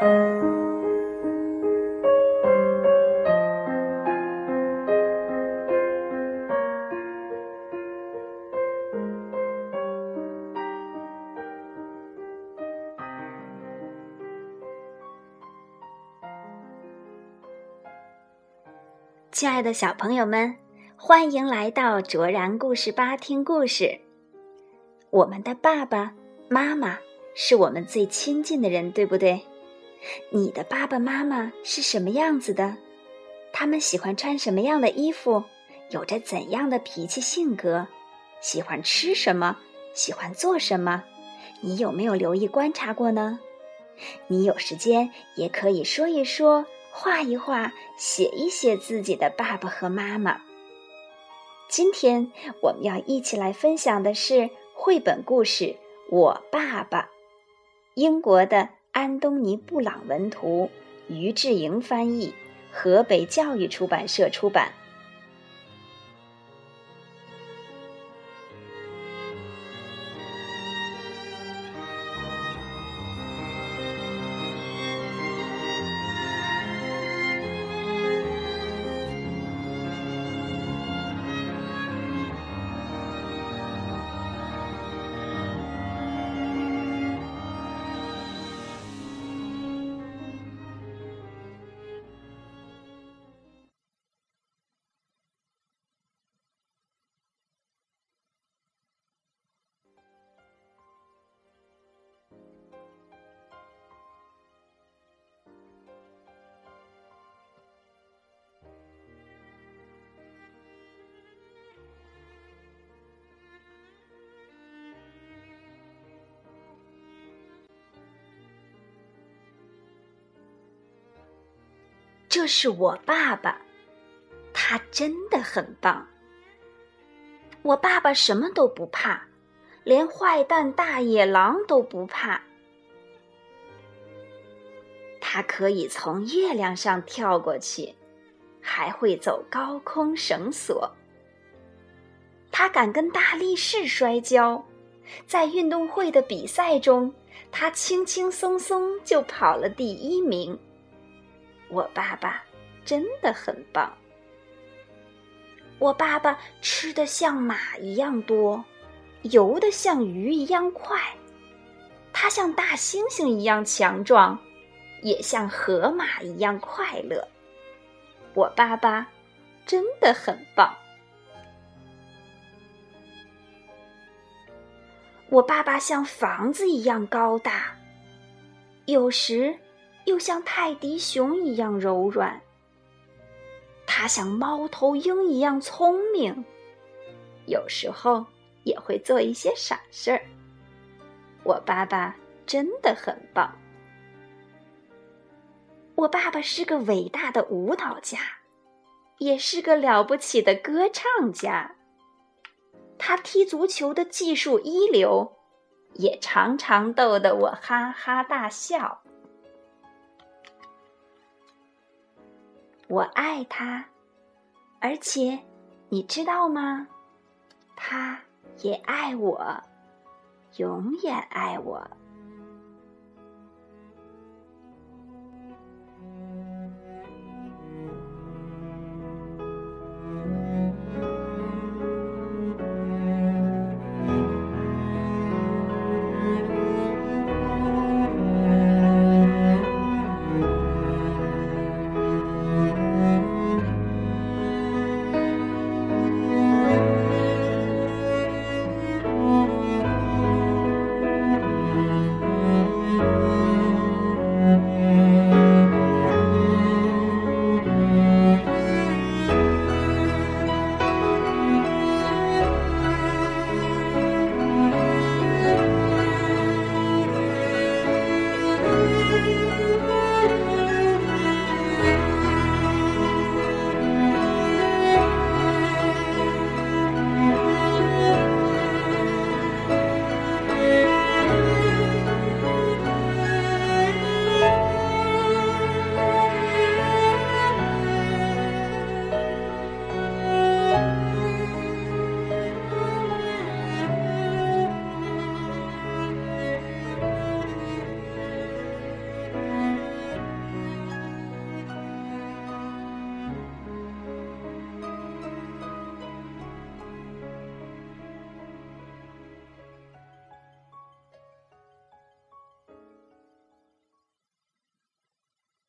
亲爱的小朋友们，欢迎来到卓然故事吧听故事。我们的爸爸妈妈是我们最亲近的人，对不对？你的爸爸妈妈是什么样子的？他们喜欢穿什么样的衣服？有着怎样的脾气性格？喜欢吃什么？喜欢做什么？你有没有留意观察过呢？你有时间也可以说一说。画一画，写一写自己的爸爸和妈妈。今天我们要一起来分享的是绘本故事《我爸爸》，英国的安东尼·布朗文图，于志莹翻译，河北教育出版社出版。这是我爸爸，他真的很棒。我爸爸什么都不怕，连坏蛋大野狼都不怕。他可以从月亮上跳过去，还会走高空绳索。他敢跟大力士摔跤，在运动会的比赛中，他轻轻松松就跑了第一名。我爸爸真的很棒。我爸爸吃的像马一样多，游的像鱼一样快，他像大猩猩一样强壮，也像河马一样快乐。我爸爸真的很棒。我爸爸像房子一样高大，有时。又像泰迪熊一样柔软，它像猫头鹰一样聪明，有时候也会做一些傻事儿。我爸爸真的很棒。我爸爸是个伟大的舞蹈家，也是个了不起的歌唱家。他踢足球的技术一流，也常常逗得我哈哈大笑。我爱他，而且你知道吗？他也爱我，永远爱我。